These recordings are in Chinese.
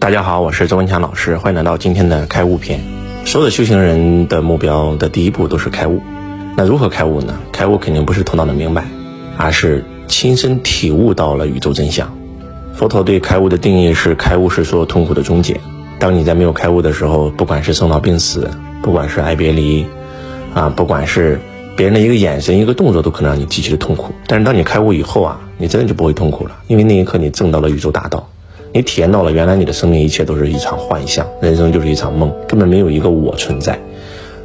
大家好，我是周文强老师，欢迎来到今天的开悟篇。所有的修行人的目标的第一步都是开悟。那如何开悟呢？开悟肯定不是头脑的明白，而是亲身体悟到了宇宙真相。佛陀对开悟的定义是：开悟是所有痛苦的终结。当你在没有开悟的时候，不管是生老病死，不管是爱别离，啊，不管是别人的一个眼神、一个动作，都可能让你极其的痛苦。但是当你开悟以后啊，你真的就不会痛苦了，因为那一刻你证到了宇宙大道。你体验到了，原来你的生命一切都是一场幻象，人生就是一场梦，根本没有一个我存在。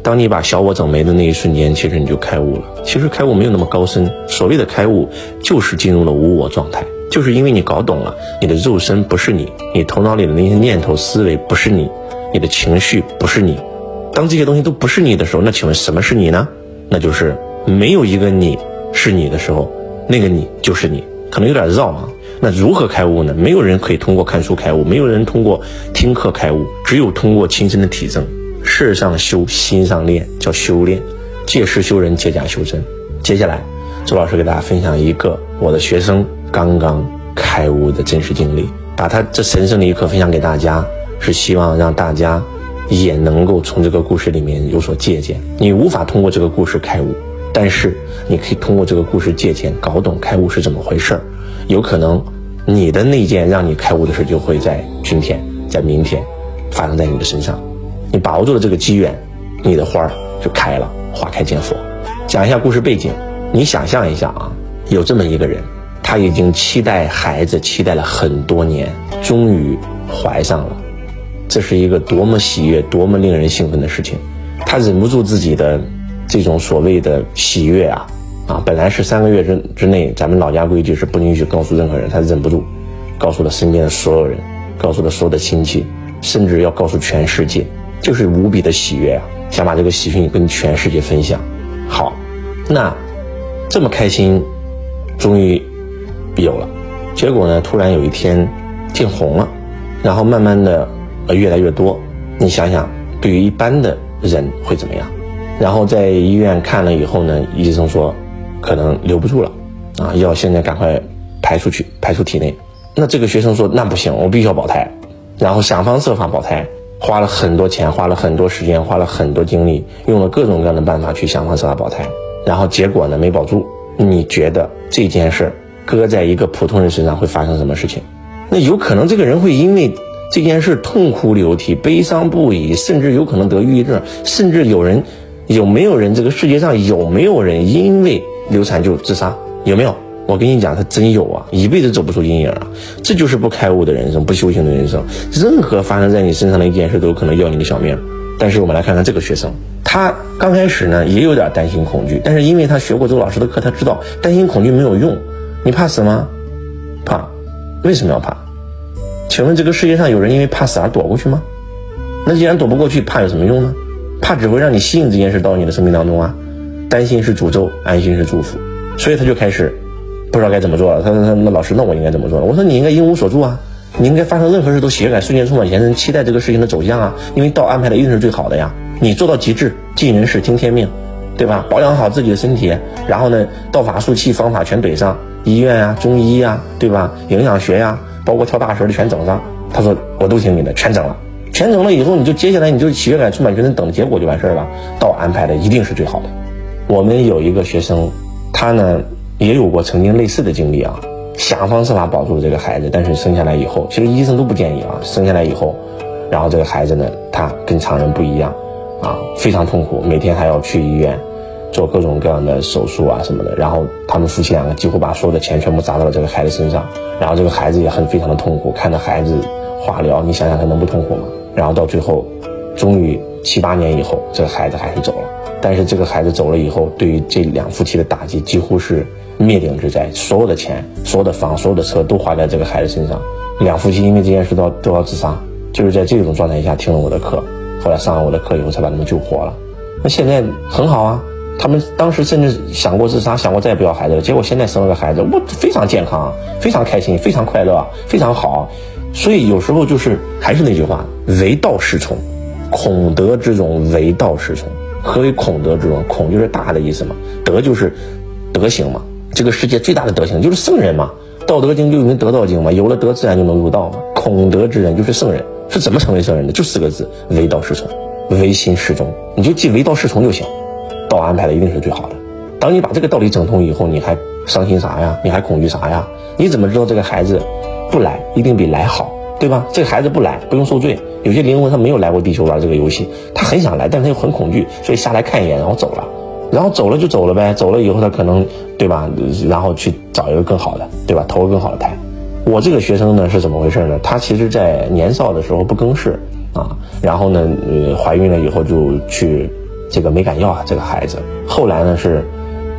当你把小我整没的那一瞬间，其实你就开悟了。其实开悟没有那么高深，所谓的开悟就是进入了无我状态，就是因为你搞懂了，你的肉身不是你，你头脑里的那些念头思维不是你，你的情绪不是你。当这些东西都不是你的时候，那请问什么是你呢？那就是没有一个你是你的时候，那个你就是你。可能有点绕啊。那如何开悟呢？没有人可以通过看书开悟，没有人通过听课开悟，只有通过亲身的体证。事上修，心上练，叫修炼。借势修人，借假修真。接下来，周老师给大家分享一个我的学生刚刚开悟的真实经历，把他这神圣的一刻分享给大家，是希望让大家也能够从这个故事里面有所借鉴。你无法通过这个故事开悟，但是你可以通过这个故事借鉴，搞懂开悟是怎么回事儿。有可能，你的那件让你开悟的事就会在今天，在明天，发生在你的身上。你把握住了这个机缘，你的花儿就开了，花开见佛。讲一下故事背景，你想象一下啊，有这么一个人，他已经期待孩子，期待了很多年，终于怀上了，这是一个多么喜悦、多么令人兴奋的事情。他忍不住自己的这种所谓的喜悦啊。啊，本来是三个月之之内，咱们老家规矩是不允许告诉任何人，他忍不住，告诉了身边的所有人，告诉了所有的亲戚，甚至要告诉全世界，就是无比的喜悦啊，想把这个喜讯跟全世界分享。好，那这么开心，终于有了，结果呢，突然有一天见红了，然后慢慢的呃越来越多，你想想，对于一般的人会怎么样？然后在医院看了以后呢，医生说。可能留不住了，啊，要现在赶快排出去，排出体内。那这个学生说：“那不行，我必须要保胎。”然后想方设法保胎，花了很多钱，花了很多时间，花了很多精力，用了各种各样的办法去想方设法保胎。然后结果呢，没保住。你觉得这件事搁在一个普通人身上会发生什么事情？那有可能这个人会因为这件事痛哭流涕、悲伤不已，甚至有可能得抑郁症，甚至有人有没有人？这个世界上有没有人因为？流产就自杀，有没有？我跟你讲，他真有啊，一辈子走不出阴影啊！这就是不开悟的人生，不修行的人生。任何发生在你身上的一件事，都有可能要你的小命。但是我们来看看这个学生，他刚开始呢也有点担心恐惧，但是因为他学过周老师的课，他知道担心恐惧没有用。你怕死吗？怕。为什么要怕？请问这个世界上有人因为怕死而躲过去吗？那既然躲不过去，怕有什么用呢？怕只会让你吸引这件事到你的生命当中啊。担心是诅咒，安心是祝福，所以他就开始不知道该怎么做了。他说：“那老师，那我应该怎么做呢？”我说：“你应该一无所住啊，你应该发生任何事都喜悦感瞬间充满全身，期待这个事情的走向啊，因为道安排的一定是最好的呀。你做到极致，尽人事听天命，对吧？保养好自己的身体，然后呢，道法术器方法全怼上，医院啊、中医呀，对吧？营养学呀，包括跳大神的全整上。”他说：“我都听你的，全整了，全整了以后，你就接下来你就喜悦感充满全身，等结果就完事儿了。道安排的一定是最好的。”我们有一个学生，他呢也有过曾经类似的经历啊，想方设法保住了这个孩子，但是生下来以后，其实医生都不建议啊，生下来以后，然后这个孩子呢，他跟常人不一样，啊，非常痛苦，每天还要去医院做各种各样的手术啊什么的，然后他们夫妻两个几乎把所有的钱全部砸到了这个孩子身上，然后这个孩子也很非常的痛苦，看着孩子化疗，你想想他能不痛苦吗？然后到最后，终于七八年以后，这个孩子还是走了。但是这个孩子走了以后，对于这两夫妻的打击几乎是灭顶之灾。所有的钱、所有的房、所有的车都花在这个孩子身上。两夫妻因为这件事都要都要自杀，就是在这种状态下听了我的课，后来上了我的课以后才把他们救活了。那现在很好啊，他们当时甚至想过自杀，想过再也不要孩子了。结果现在生了个孩子，我非常健康，非常开心，非常快乐，非常好。所以有时候就是还是那句话，唯道是从，孔德之容，唯道是从。何为孔德之容？孔就是大的意思嘛，德就是德行嘛。这个世界最大的德行就是圣人嘛，《道德经》就名《得道经》嘛，有了德自然就能入道嘛。孔德之人就是圣人，是怎么成为圣人的？就四个字：唯道是从，唯心是忠。你就记唯道是从就行，道安排的一定是最好的。当你把这个道理整通以后，你还伤心啥呀？你还恐惧啥呀？你怎么知道这个孩子不来一定比来好，对吧？这个孩子不来不用受罪。有些灵魂他没有来过地球玩这个游戏，他很想来，但他又很恐惧，所以下来看一眼然后走了，然后走了就走了呗。走了以后他可能对吧？然后去找一个更好的，对吧？投个更好的胎。我这个学生呢是怎么回事呢？他其实，在年少的时候不更事啊，然后呢，呃，怀孕了以后就去这个没敢要啊这个孩子。后来呢是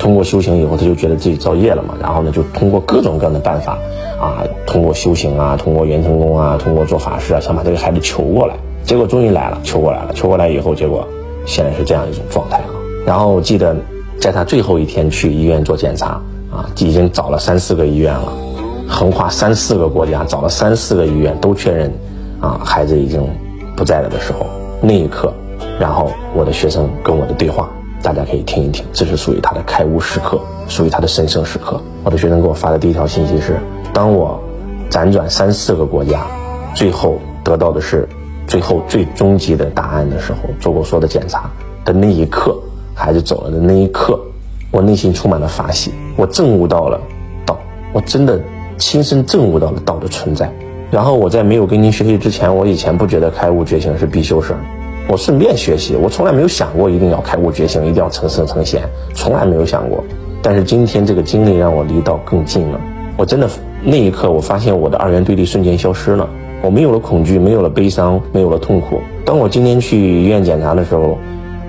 通过修行以后，他就觉得自己造业了嘛，然后呢就通过各种各样的办法啊，通过修行啊，通过元成功啊，通过做法事啊，想把这个孩子求过来。结果终于来了，求过来了，求过来以后，结果现在是这样一种状态啊。然后我记得在他最后一天去医院做检查啊，已经找了三四个医院了。横跨三四个国家，找了三四个医院都确认，啊，孩子已经不在了的时候，那一刻，然后我的学生跟我的对话，大家可以听一听，这是属于他的开悟时刻，属于他的神圣时刻。我的学生给我发的第一条信息是：当我辗转三四个国家，最后得到的是最后最终极的答案的时候，做过所有的检查的那一刻，孩子走了的那一刻，我内心充满了法喜，我证悟到了道，我真的。亲身证悟到了道的存在，然后我在没有跟您学习之前，我以前不觉得开悟觉醒是必修生，我顺便学习，我从来没有想过一定要开悟觉醒，一定要成圣成贤，从来没有想过。但是今天这个经历让我离道更近了，我真的那一刻我发现我的二元对立瞬间消失了，我没有了恐惧，没有了悲伤，没有了痛苦。当我今天去医院检查的时候，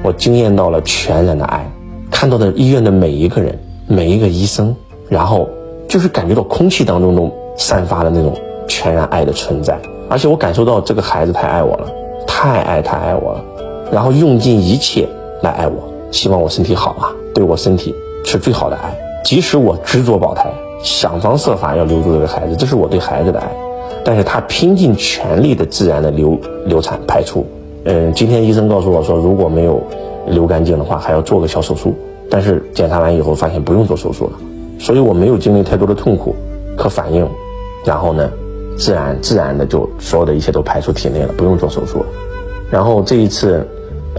我惊艳到了全然的爱，看到的医院的每一个人，每一个医生，然后。就是感觉到空气当中都散发的那种全然爱的存在，而且我感受到这个孩子太爱我了，太爱太爱我了，然后用尽一切来爱我，希望我身体好啊，对我身体是最好的爱。即使我执着保胎，想方设法要留住这个孩子，这是我对孩子的爱，但是他拼尽全力的自然的流流产排出。嗯，今天医生告诉我说，如果没有流干净的话，还要做个小手术，但是检查完以后发现不用做手术了。所以我没有经历太多的痛苦和反应，然后呢，自然自然的就所有的一切都排出体内了，不用做手术。然后这一次，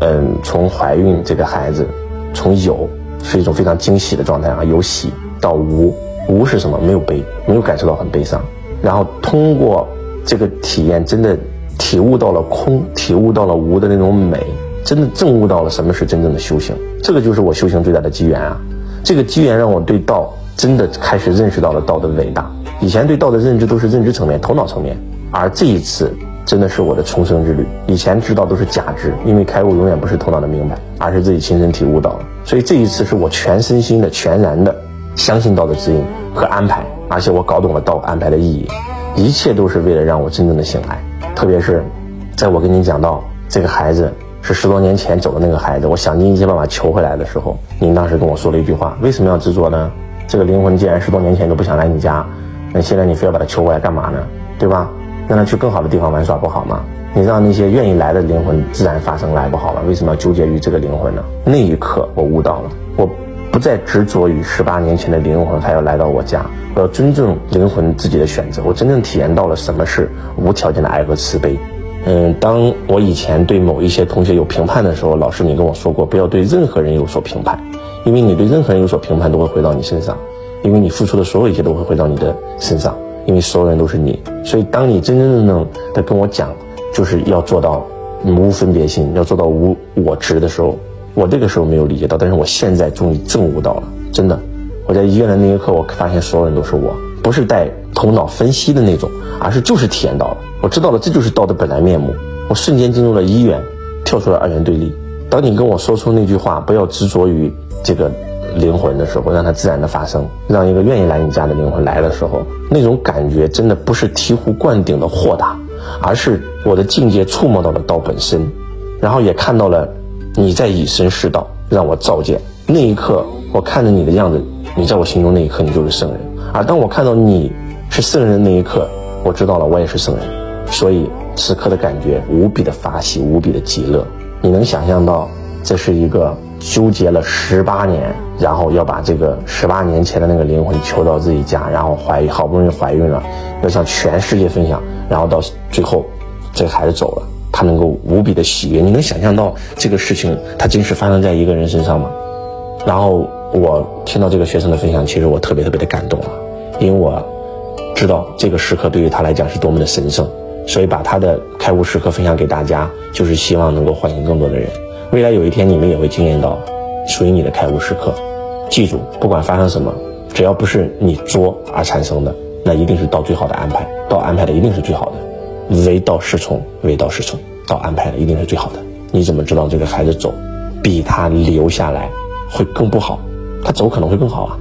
嗯，从怀孕这个孩子，从有是一种非常惊喜的状态啊，有喜到无，无是什么？没有悲，没有感受到很悲伤。然后通过这个体验，真的体悟到了空，体悟到了无的那种美，真的证悟到了什么是真正的修行。这个就是我修行最大的机缘啊！这个机缘让我对道。真的开始认识到了道的伟大。以前对道的认知都是认知层面、头脑层面，而这一次真的是我的重生之旅。以前知道都是假知，因为开悟永远不是头脑的明白，而是自己亲身体悟到。所以这一次是我全身心的、全然的相信道的指引和安排，而且我搞懂了道安排的意义，一切都是为了让我真正的醒来。特别是在我跟你讲到这个孩子是十多年前走的那个孩子，我想尽一切办法求回来的时候，您当时跟我说了一句话：为什么要执着呢？这个灵魂既然十多年前都不想来你家，那现在你非要把他求过来干嘛呢？对吧？让他去更好的地方玩耍不好吗？你让那些愿意来的灵魂自然发生来不好了？为什么要纠结于这个灵魂呢？那一刻我悟到了，我不再执着于十八年前的灵魂，还要来到我家，我要尊重灵魂自己的选择。我真正体验到了什么是无条件的爱和慈悲。嗯，当我以前对某一些同学有评判的时候，老师你跟我说过，不要对任何人有所评判。因为你对任何人有所评判，都会回到你身上；因为你付出的所有一切都会回到你的身上；因为所有人都是你。所以，当你真真正正的跟我讲，就是要做到无分别心，要做到无我执的时候，我这个时候没有理解到，但是我现在终于证悟到了。真的，我在医院的那一刻，我发现所有人都是我，不是带头脑分析的那种，而是就是体验到了。我知道了，这就是道的本来面目。我瞬间进入了医院，跳出了二元对立。当你跟我说出那句话，不要执着于。这个灵魂的时候，让它自然的发生，让一个愿意来你家的灵魂来的时候，那种感觉真的不是醍醐灌顶的豁达，而是我的境界触摸到了道本身，然后也看到了你在以身试道，让我照见。那一刻，我看着你的样子，你在我心中那一刻，你就是圣人。而当我看到你是圣人那一刻，我知道了，我也是圣人。所以此刻的感觉无比的发喜，无比的极乐。你能想象到，这是一个。纠结了十八年，然后要把这个十八年前的那个灵魂求到自己家，然后怀好不容易怀孕了，要向全世界分享，然后到最后，这个孩子走了，他能够无比的喜悦。你能想象到这个事情，它真实发生在一个人身上吗？然后我听到这个学生的分享，其实我特别特别的感动啊，因为我知道这个时刻对于他来讲是多么的神圣，所以把他的开悟时刻分享给大家，就是希望能够唤醒更多的人。未来有一天，你们也会惊艳到属于你的开悟时刻。记住，不管发生什么，只要不是你作而产生的，那一定是到最好的安排。到安排的一定是最好的，唯道是从，唯道是从，到安排的一定是最好的。你怎么知道这个孩子走比他留下来会更不好？他走可能会更好啊。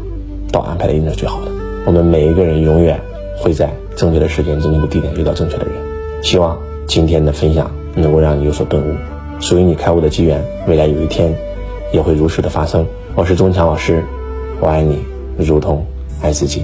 到安排的一定是最好的。我们每一个人永远会在正确的时间、正确的地点遇到正确的人。希望今天的分享能够让你有所顿悟，属于你开悟的机缘，未来有一天也会如实的发生。我是钟强老师，我爱你，如同爱自己。